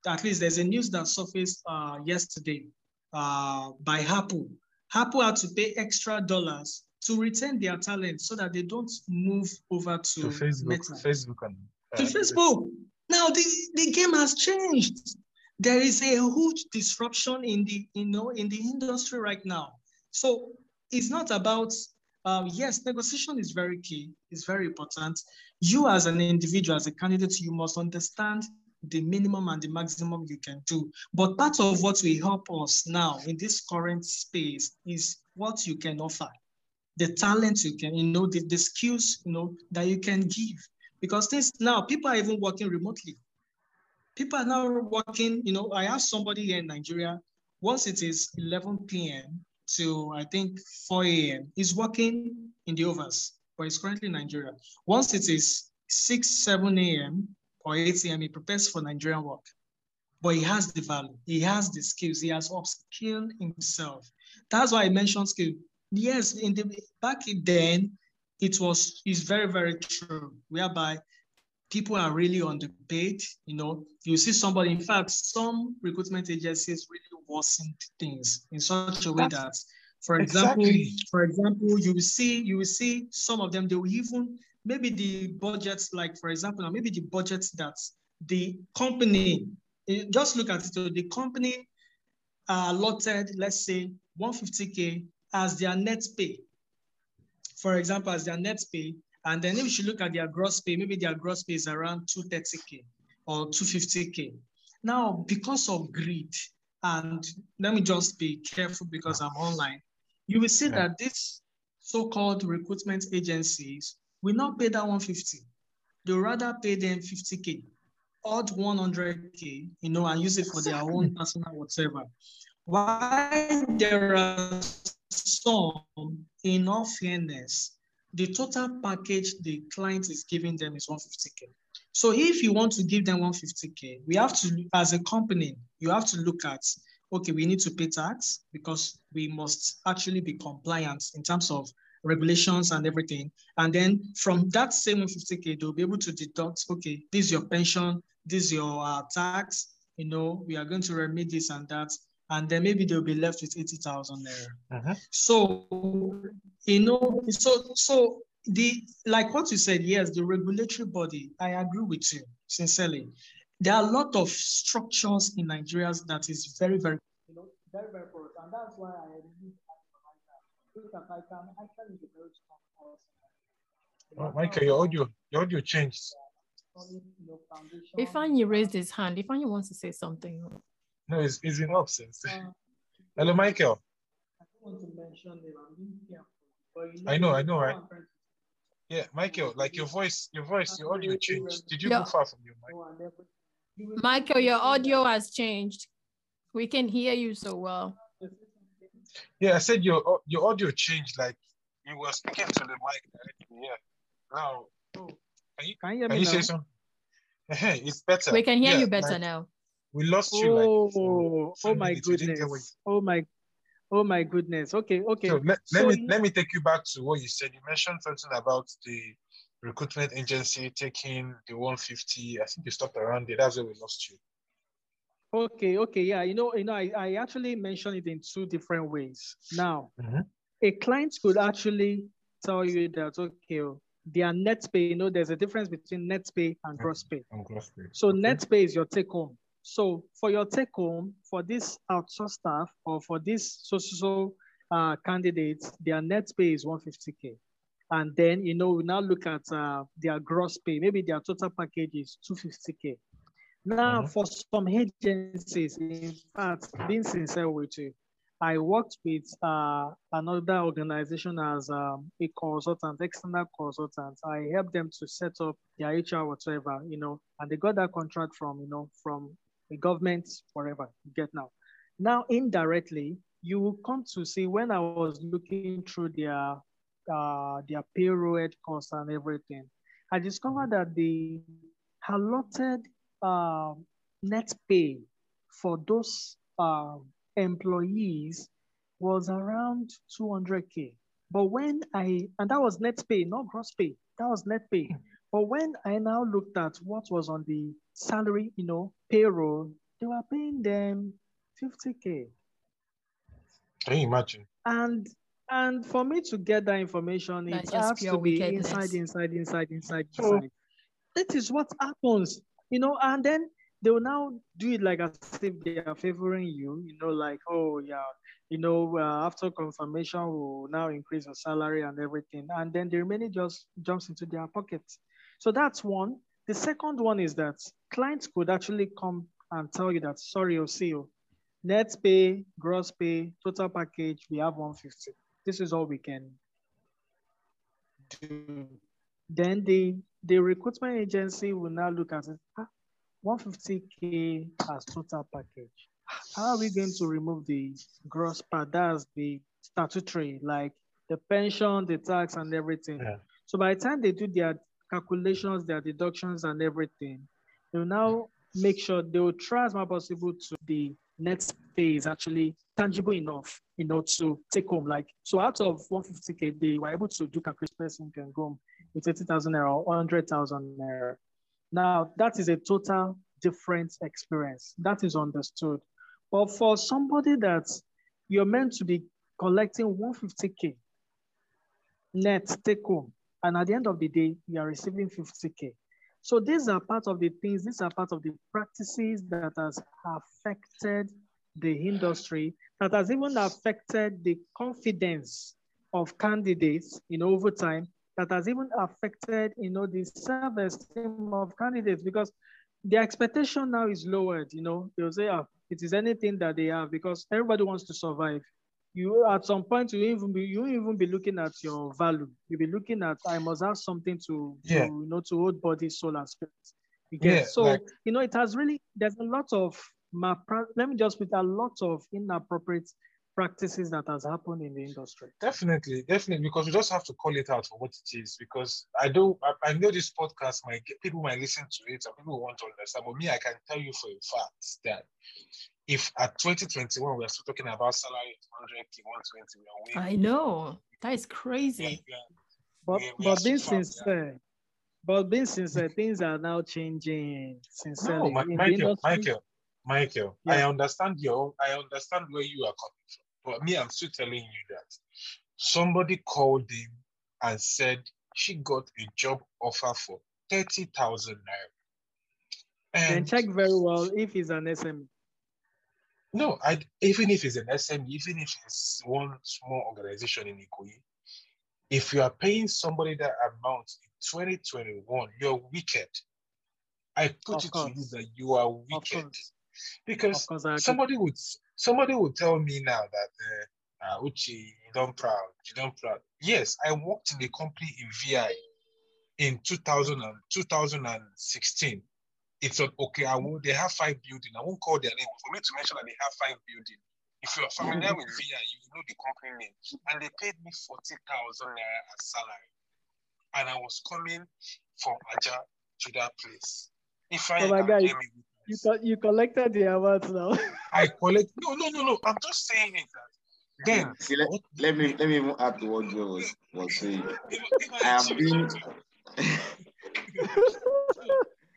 Speaker 5: At least there's a news that surfaced uh, yesterday uh, by Apple. Apple had to pay extra dollars to retain their talent so that they don't move over to,
Speaker 3: to Facebook, Meta. Facebook and,
Speaker 5: uh, to Facebook. Now the, the game has changed. There is a huge disruption in the you know in the industry right now. So it's not about um, yes, negotiation is very key, it's very important. You as an individual, as a candidate, you must understand the minimum and the maximum you can do. But part of what will help us now in this current space is what you can offer, the talent you can, you know, the, the skills, you know, that you can give. Because this now, people are even working remotely. People are now working, you know, I asked somebody here in Nigeria, once it is 11 p.m., to I think 4 a.m. He's working in the overs, but he's currently in Nigeria. Once it is 6, 7 a.m. or 8 a.m., he prepares for Nigerian work. But he has the value, he has the skills, he has upskilled himself. That's why I mentioned skill. Yes, in the back then, it was is very, very true, whereby people are really underpaid. You know, you see somebody, in fact, some recruitment agencies really worsen things in such a way That's, that, for example, exactly. for example, you will see, you will see some of them, they will even, maybe the budgets, like for example, maybe the budgets that the company, eh, just look at it, the company allotted, let's say 150K as their net pay. For example, as their net pay, and then if you look at their gross pay, maybe their gross pay is around 230K or 250K. Now, because of greed, and let me just be careful because I'm online, you will see yeah. that these so-called recruitment agencies will not pay that 150. They'll rather pay them 50K, odd 100K, you know, and use it for their own personal whatever. Why there are some, in all fairness, the total package the client is giving them is 150K. So if you want to give them 150K, we have to, as a company, you have to look at, okay, we need to pay tax because we must actually be compliant in terms of regulations and everything. And then from that same 150K, they'll be able to deduct, okay, this is your pension, this is your uh, tax, you know, we are going to remit this and that and then maybe they'll be left with 80,000 there. Uh-huh. So, you know, so, so the, like what you said, yes, the regulatory body, I agree with you, sincerely. There are a lot of structures in Nigeria that is very, very, you know, very, very important. And that's why I really look at ICAN. ICAN is a very strong
Speaker 3: person. Oh, Michael, your audio, your audio changed.
Speaker 1: If Ifeanyi raised his hand. if Ifeanyi wants to say something.
Speaker 3: No, it's, it's in absence. Uh, Hello, Michael. I don't want to mention I know, I know, right? Yeah, Michael, like your voice, your voice, your audio changed. Did you yeah. go far from your
Speaker 1: mic? Michael, your audio has changed. We can hear you so well.
Speaker 3: Yeah, I said your your audio changed. Like you were speaking to the mic. Yeah. Now, can you, can you, can you say something? Hey, it's better.
Speaker 1: We can hear yeah, you better like, now.
Speaker 3: We lost you like
Speaker 6: oh, oh my goodness. Oh my oh my goodness. Okay, okay.
Speaker 3: So let, let so, me let me take you back to what you said. You mentioned something about the recruitment agency taking the 150. I think you stopped around there. That's where we lost you.
Speaker 6: Okay, okay, yeah. You know, you know, I, I actually mentioned it in two different ways. Now, mm-hmm. a client could actually tell you that okay, their net pay, you know, there's a difference between net pay and gross pay.
Speaker 3: And gross pay.
Speaker 6: So okay. net pay is your take home. So for your take home, for this outsourced staff or for this social uh, candidates, their net pay is 150K. And then, you know, we now look at uh, their gross pay. Maybe their total package is 250K. Now, mm-hmm. for some agencies, in fact, being sincere with you,
Speaker 5: I worked with uh, another organization as um, a consultant, external consultant. I helped them to set up their HR whatever, you know, and they got that contract from, you know, from the government, you get now. Now, indirectly, you will come to see when I was looking through their uh, their payroll costs and everything, I discovered that the allotted uh, net pay for those uh, employees was around 200k. But when I, and that was net pay, not gross pay, that was net pay. But when I now looked at what was on the salary, you know, payroll, they were paying them 50k.
Speaker 3: Can you imagine?
Speaker 5: And and for me to get that information, it has to be inside, inside, inside, inside, inside. That is what happens, you know, and then they will now do it like as if they are favoring you, you know, like, oh, yeah, you know, uh, after confirmation, we'll now increase your salary and everything. And then the remaining just jumps into their pockets. So that's one. The second one is that clients could actually come and tell you that, sorry, OCO, net pay, gross pay, total package, we have 150. This is all we can do. Then the, the recruitment agency will now look at it. Ah, 150K as total package. How are we going to remove the gross part? That's the statutory, like the pension, the tax, and everything. Yeah. So by the time they do their calculations, their deductions, and everything, they'll now make sure they will try as much possible to the next phase actually tangible enough, you know, to take home. Like, so out of 150K, they were able to do calculation person can go home with 80,000 naira or 100,000 naira. Now, that is a total different experience. That is understood. But for somebody that you're meant to be collecting 150K net take home, and at the end of the day, you are receiving 50K. So these are part of the things, these are part of the practices that has affected the industry, that has even affected the confidence of candidates in you know, over time, that has even affected you know the self-esteem of candidates because the expectation now is lowered. You know, they'll say, oh, it is anything that they have because everybody wants to survive. You at some point you even be you even be looking at your value. You'll be looking at I must have something to, yeah. to you know to hold body, soul, and spirit. Yeah, so like, you know it has really there's a lot of my let me just put a lot of inappropriate practices that has happened in the industry.
Speaker 3: Definitely, definitely, because we just have to call it out for what it is. Because I do, I, I know this podcast might people might listen to it, and people want to understand. But me, I can tell you for a fact that if at 2021 we are still talking about salary 100 120,
Speaker 1: we are I know that is crazy.
Speaker 5: Yeah, but we, we but being sincere, but being sincere, things are now changing. Sincerely,
Speaker 3: no, Michael, Michael, Michael, yeah. I understand your, I understand where you are coming from. But me, I'm still telling you that somebody called him and said she got a job offer for 30,000 naira.
Speaker 5: And check very well if he's an SME.
Speaker 3: No, I even if it's an SME, even if it's one small organization in Ikoyi, if you are paying somebody that amount in 2021, you're wicked. I put of it course. to you that you are wicked. Because somebody would Somebody will tell me now that uh, uh, Uche, you don't proud, you don't proud. Yes, I worked in a company in VI in 2000 and, 2016. It's an okay. I will, they have five building. I won't call their name for me to mention that they have five building. If you're familiar with VI, you know the company name. And they paid me 40,000 naira as salary. And I was coming from Aja to that place. If I
Speaker 5: oh my God. You co- you collected the awards now.
Speaker 3: I collect. No, no, no, no. I'm just saying it. Then
Speaker 2: See, let, let me let me even add to what Joe was, was saying. I have been.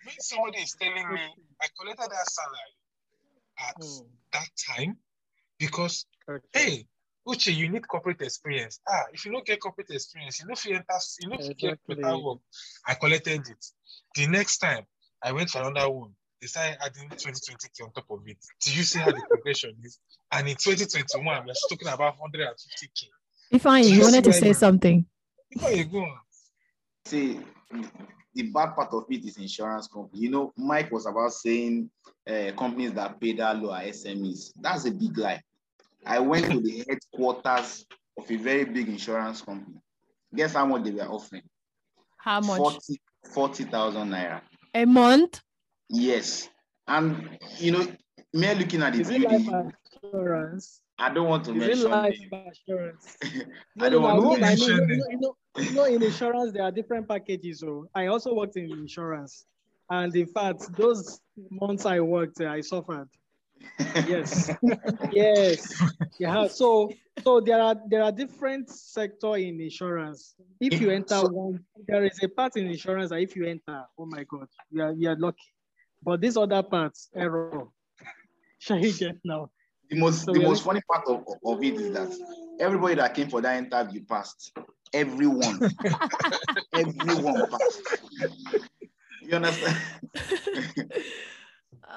Speaker 3: when somebody is telling me I collected that salary at mm. that time because okay. hey, Uche, you need corporate experience. Ah, if you don't get corporate experience, you know if you enter, you know if you get better work. I collected it. The next time I went for another one, they started adding 2020k on top of it. Do you see how the progression is? And in 2021, we're talking about 150k.
Speaker 1: If I you wanted to say something.
Speaker 3: Before you go
Speaker 2: See, the bad part of it is insurance company. You know, Mike was about saying uh, companies that pay that low are SMEs. That's a big lie. I went to the headquarters of a very big insurance company. Guess how much they were offering?
Speaker 1: How much?
Speaker 2: 40,000 40, naira.
Speaker 1: A month?
Speaker 2: Yes. And, you know, me looking at the
Speaker 5: Is it life insurance?
Speaker 2: I don't want to
Speaker 5: Is
Speaker 2: mention
Speaker 5: it life insurance? [laughs]
Speaker 2: I don't want to mention
Speaker 5: know, you, know, you, know, you know, in insurance, there are different packages. So I also worked in insurance. And in fact, those months I worked, eh, I suffered. Yes, [laughs] yes, yeah. So, so there are there are different sector in insurance. If you enter one, there is a part in insurance that if you enter, oh my God, you are you are lucky. But this other parts, error. [laughs] Shall you get now?
Speaker 2: The most so the most funny part of, of it is that everybody that came for that interview passed. Everyone, [laughs] everyone passed. You understand? [laughs]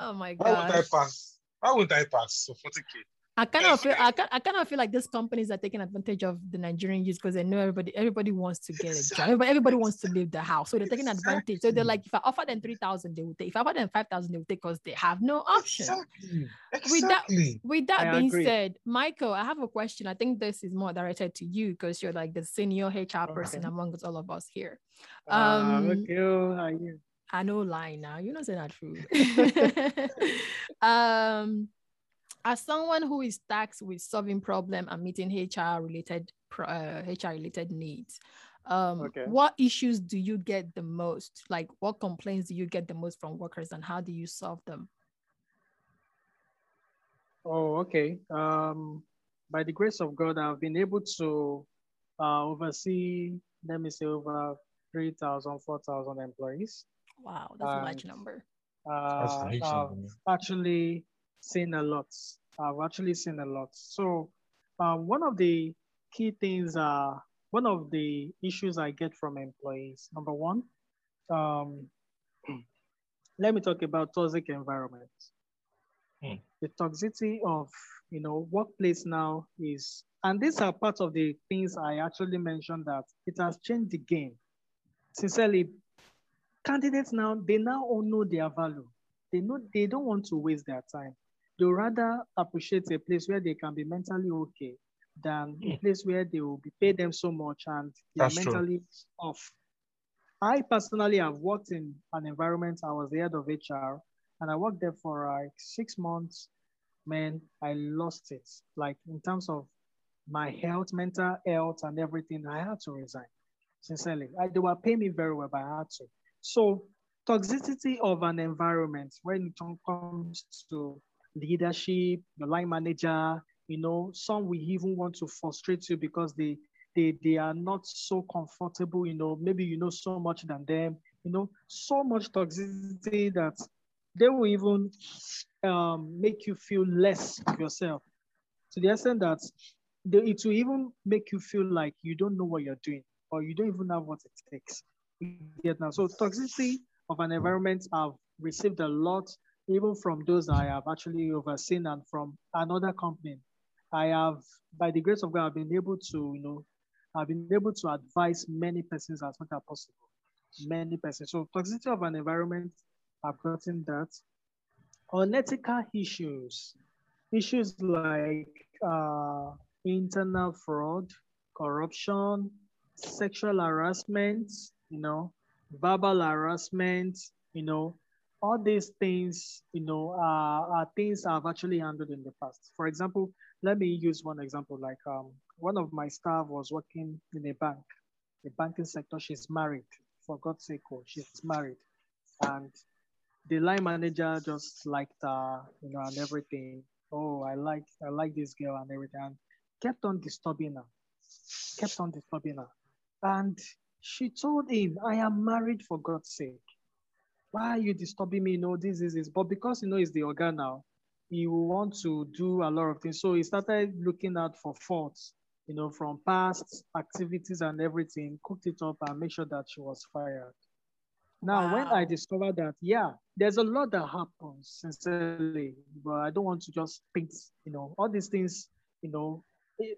Speaker 1: oh my god.
Speaker 3: Why would I pass? Why would I pass? So 40k.
Speaker 1: I kind of feel I kind, I kind of feel like these companies are taking advantage of the Nigerian youth because they know everybody everybody wants to get a job. Everybody, everybody wants to leave the house. So they're taking advantage. So they're like, if I offer them 3,000, they will take. If I offer them 5,000, they will take because they have no option.
Speaker 3: Exactly.
Speaker 1: With that,
Speaker 3: Exactly.
Speaker 1: with that
Speaker 5: I
Speaker 1: being
Speaker 5: agree.
Speaker 1: said, Michael, I have a question. I think this is more directed to you because you're like the senior HR person
Speaker 5: Okay.
Speaker 1: among all of us here.
Speaker 5: Ah,
Speaker 1: Um,
Speaker 5: okay, oh, how are you?
Speaker 1: I know lie now. You know say that true. [laughs] [laughs] um, as someone who is tasked with solving problem and meeting HR related uh, HR related needs, um,
Speaker 5: Okay.
Speaker 1: what issues do you get the most? Like, what complaints do you get the most from workers, and how do you solve them?
Speaker 5: Oh, okay. Um, by the grace of God, I've been able to uh, oversee, let me say, over 3,000, 4,000 employees.
Speaker 1: Wow, that's a large
Speaker 5: And-
Speaker 1: number.
Speaker 3: That's
Speaker 5: Uh,
Speaker 3: nice.
Speaker 5: I've actually seen a lot. I've actually seen a lot. So, um, one of the key things are one of the issues I get from employees. Number one, um, [clears throat] let me talk about toxic environment.
Speaker 3: Hmm.
Speaker 5: The toxicity of you know workplace now is, and these are part of the things I actually mentioned that it has changed the game. Sincerely, candidates now they now all know their value. They know they don't want to waste their time. They rather appreciate a place where they can be mentally okay than a hmm. place where they will be paid them so much and they are
Speaker 3: That's true.
Speaker 5: mentally off. I personally have worked in an environment. I was the head of HR, and I worked there for like six months. Man, I lost it. Like in terms of my health, mental health, and everything, I had to resign. Sincerely, I, they were paying me very well, but I had to. So, toxicity of an environment when it comes to leadership, your line manager, you know, some will even want to frustrate you because they they they are not so comfortable, you know, maybe you know so much than them, you know, so much toxicity that they will even um, make you feel less of yourself to the extent that they, it will even make you feel like you don't know what you're doing or you don't even have what it takes. You get now. So toxicity of an environment I've received a lot, even from those I have actually overseen and from another company. I have, by the grace of God, I've been able to, you know, I've been able to advise many persons as much as possible. Many persons. So toxicity of an environment, I've gotten that. Unethical issues, issues like uh, internal fraud, corruption, sexual harassment, you know, verbal harassment, you know, all these things, you know, are, are things I've actually handled in the past. For example, let me use one example. Like um, one of my staff was working in a bank, the banking sector. She's married, for God's sake, oh, she's married, and the line manager just liked her, you know, and everything. Oh, I like, I like this girl and everything, and kept on disturbing her, kept on disturbing her, and she told him, "I am married, for God's sake. Why are you disturbing me? You know, this is this." But because you know it's the oga now, he will want to do a lot of things. So he started looking out for faults, you know, from past activities and everything, cooked it up and make sure that she was fired. Now, when I discovered that, yeah, there's a lot that happens, sincerely, but I don't want to just paint, you know, all these things, you know.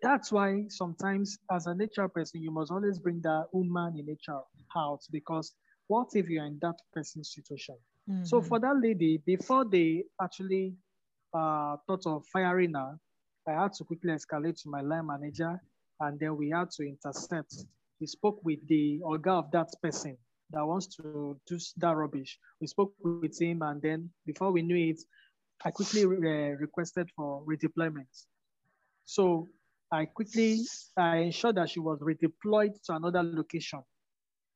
Speaker 5: That's why sometimes, as an HR person, you must always bring that woman in HR out because what if you're in that person's situation? So
Speaker 1: Mhm.
Speaker 5: for that lady, before they actually uh, thought of firing her, I had to quickly escalate to my line manager, and then we had to intercept. We spoke with the oga of that person that wants to do that rubbish. We spoke with him, and then before we knew it, I quickly re requested for redeployment. So I quickly I ensured that she was redeployed to another location.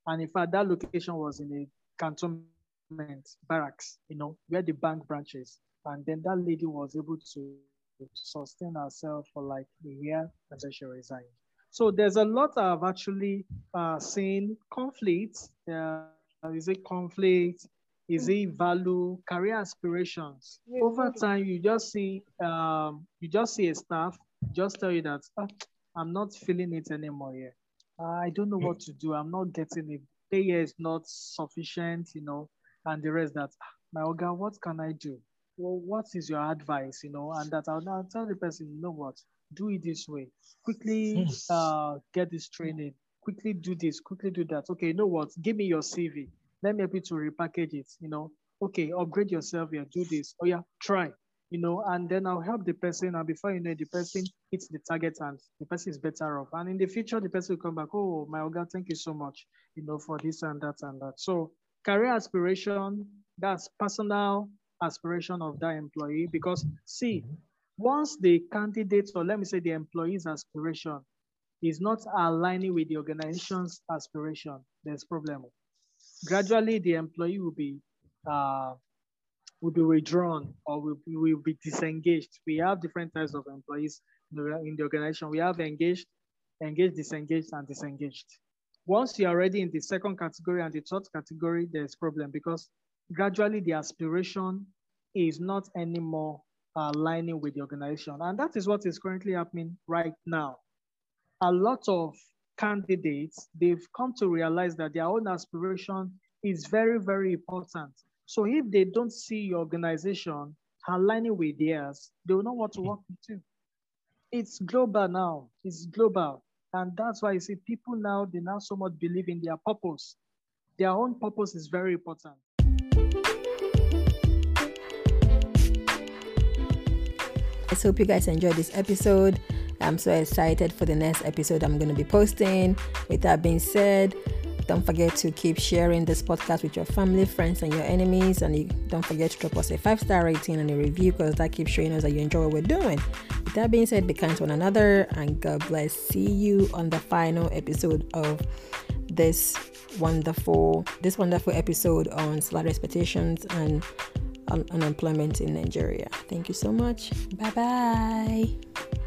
Speaker 5: And in fact, that location was in a cantonment barracks, you know, where the bank branches. And then that lady was able to sustain herself for like a year and then she resigned. So there's a lot of actually uh, seen conflicts. Uh, is it conflict? Is it value, career aspirations? Over time, you just see um, you just see a staff just tell you that oh, I'm not feeling it anymore here. I don't know what to do. I'm not getting it. Pay is not sufficient, you know, and the rest that ah, my oga, what can I do? Well, what is your advice, you know? And that I'll now tell the person, you know what, do it this way. Quickly hmm. uh, get this training. Quickly do this. Quickly do that. Okay, you know what? Give me your CV. Let me help you to repackage it. You know, okay, upgrade yourself here. Do this. Oh yeah, try you know, and then I'll help the person. And before you know, the person hits the target and the person is better off. And in the future, the person will come back, oh, my Oga, thank you so much, you know, for this and that and that. So career aspiration, that's personal aspiration of that employee. Because see, once the candidate, or let me say the employee's aspiration is not aligning with the organization's aspiration, there's problem. Gradually, the employee will be uh, will be withdrawn or will, will be disengaged. We have different types of employees in the organization. We have engaged, engaged, disengaged, and disengaged. Once you're already in the second category and the third category, there's problem because gradually the aspiration is not anymore aligning with the organization. And that is what is currently happening right now. A lot of candidates, they've come to realize that their own aspiration is very, very important so if they don't see your organization aligning with theirs, they will not want to work with you. It's global now. It's global. And that's why you see people now, they now so much believe in their purpose. Their own purpose is very important.
Speaker 6: I hope you guys enjoyed this episode. I'm so excited for the next episode I'm going to be posting. With that being said, don't forget to keep sharing this podcast with your family, friends, and your enemies. And you, don't forget to drop us a five star rating and a review because that keeps showing us that you enjoy what we're doing. With that being said, be kind to one another and God bless. See you on the final episode of this wonderful this wonderful episode on salary expectations and un- unemployment in Nigeria. Thank you so much. Bye bye.